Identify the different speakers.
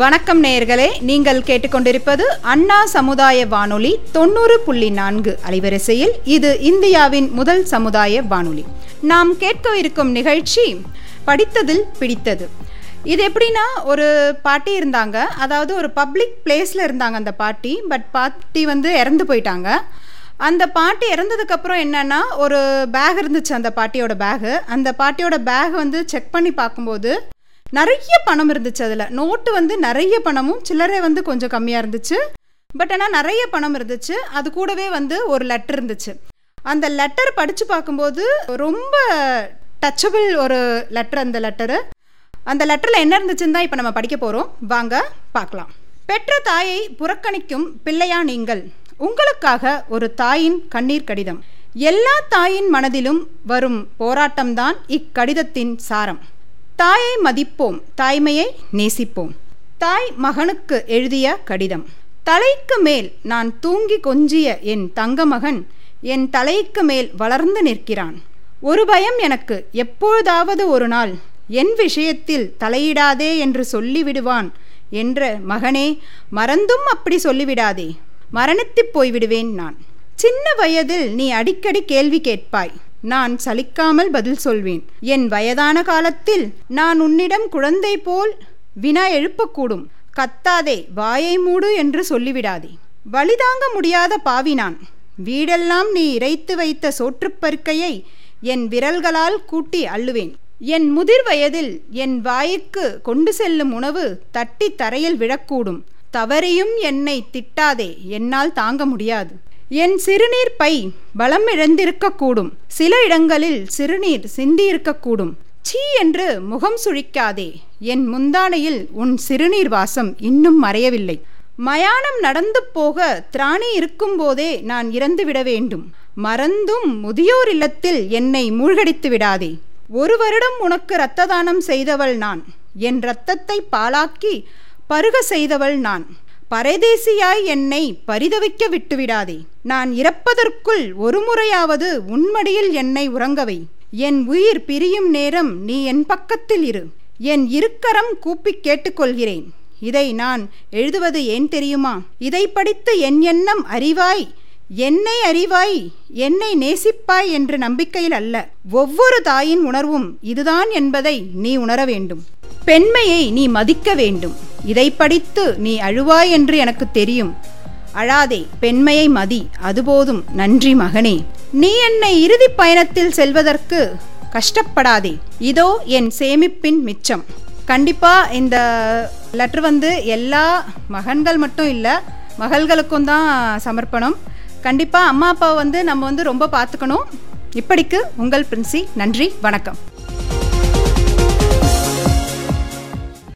Speaker 1: வணக்கம் நேயர்களே நீங்கள் கேட்டுக்கொண்டிருப்பது அண்ணா சமுதாய வானொலி தொண்ணூறு புள்ளி நான்கு அலைவரிசையில். இது இந்தியாவின் முதல் சமுதாய வானொலி. நாம் கேட்க இருக்கும் நிகழ்ச்சி படித்ததில் பிடித்தது. இது எப்படின்னா ஒரு பாட்டி இருந்தாங்க. அதாவது ஒரு பப்ளிக் பிளேஸில் இருந்தாங்க அந்த பாட்டி. பட் பாட்டி வந்து இறந்து போயிட்டாங்க. அந்த பாட்டி இறந்ததுக்கப்புறம் என்னென்னா ஒரு பேக் இருந்துச்சு அந்த பாட்டியோட பேகு அந்த பாட்டியோட பேக் வந்து செக் பண்ணி பார்க்கும்போது நிறைய பணம் இருந்துச்சு அதில். நோட்டு வந்து நிறைய பணமும் சில்லறை வந்து கொஞ்சம் கம்மியாக இருந்துச்சு. பட் ஆனால் நிறைய பணம் இருந்துச்சு. அது கூடவே வந்து ஒரு லெட்டர் இருந்துச்சு. அந்த லெட்டர் படித்து பார்க்கும்போது ரொம்ப டச்சபிள் ஒரு லெட்டர் அந்த லெட்டரு அந்த லெட்டரில் என்ன இருந்துச்சுன்னு தான் இப்போ நம்ம படிக்க போகிறோம் வாங்க பார்க்கலாம். பெற்ற தாயை புறக்கணிக்கும் பிள்ளையா நீங்கள். உங்களுக்காக ஒரு தாயின் கண்ணீர் கடிதம். எல்லா தாயின் மனதிலும் வரும் போராட்டம்தான் இக்கடிதத்தின் சாரம். தாயை மதிப்போம் தாய்மையை நேசிப்போம். தாய் மகனுக்கு எழுதிய கடிதம். தலைக்கு மேல் நான் தூங்கி கொஞ்சிய என் தங்க மகன் என் தலைக்கு மேல் வளர்ந்து நிற்கிறான். ஒரு பயம் எனக்கு எப்பொழுதாவது ஒரு நாள் என் விஷயத்தில் தலையிடாதே என்று சொல்லிவிடுவான் என்ற மகனே மறந்தும் அப்படி சொல்லிவிடாதே மரணித்து போய்விடுவேன் நான். சின்ன வயதில் நீ அடிக்கடி கேள்வி கேட்பாய் நான் சலிக்காமல் பதில் சொல்வேன். என் வயதான காலத்தில் நான் உன்னிடம் குழந்தை போல் வினா எழுப்பக்கூடும். கத்தாதே வாயை மூடு என்று சொல்லிவிடாதே. வழிதாங்க முடியாத பாவினான் வீடெல்லாம் நீ இறைத்து வைத்த சோற்றுப்பருக்கையை என் விரல்களால் கூட்டி அள்ளுவேன். என் முதிர் வயதில் என் வாய்க்கு கொண்டு செல்லும் உணவு தட்டி தரையில் விழக்கூடும். தவறியும் என்னை திட்டாதே. என்னால் தாங்க முடியாது. என் சிறுநீர் பை பலம் இழந்திருக்கக்கூடும். சில இடங்களில் சிறுநீர் சிந்தியிருக்கக்கூடும். சீ என்று முகம் சுழிக்காதே. என் முந்தானையில் உன் சிறுநீர் வாசம் இன்னும் மறையவில்லை. மயானம் நடந்து போக திராணி இருக்கும்போதே நான் இறந்து விட வேண்டும். மறந்தும் முதியோர் இல்லத்தில் என்னை மூழ்கடித்து விடாதே. ஒரு வருடம் உனக்கு இரத்த தானம் செய்தவள் நான். என் இரத்தத்தை பாலாக்கி பருக செய்தவள் நான். பரதேசியாய் என்னை பரிதவிக்க விட்டுவிடாதே. நான் இறப்பதற்குள் ஒரு முறையாவது உன்மடியில் என்னை உறங்கவை. என் உயிர் பிரியும் நேரம் நீ என் பக்கத்தில் இரு. என் இருக்கரம் கூப்பி கேட்டுக்கொள்கிறேன். இதை நான் எழுதுவது ஏன் தெரியுமா? இதை படித்து என் எண்ணம் அறிவாய். என்னை அறிவாய். என்னை நேசிப்பாய் என்ற நம்பிக்கையில் அல்ல. ஒவ்வொரு தாயின் உணர்வும் இதுதான் என்பதை நீ உணர வேண்டும் பெண்மையை நீ மதிக்க வேண்டும். இதை படித்து நீ அழுவாய் என்று எனக்கு தெரியும். அழாதே பெண்மையை மதி அதுபோதும் நன்றி மகனே. நீ என்னை இறுதி பயணத்தில் செல்வதற்கு கஷ்டப்படாதே. இதோ என் சேமிப்பின் மிச்சம். கண்டிப்பாக இந்த லெட்ரு வந்து எல்லா மகன்கள் மட்டும் இல்லை மகள்களுக்கும் தான் சமர்ப்பணம். கண்டிப்பாக அம்மா அப்பாவை வந்து நம்ம வந்து ரொம்ப பார்த்துக்கணும். இப்படிக்கு உங்கள் பிரின்சி நன்றி வணக்கம்.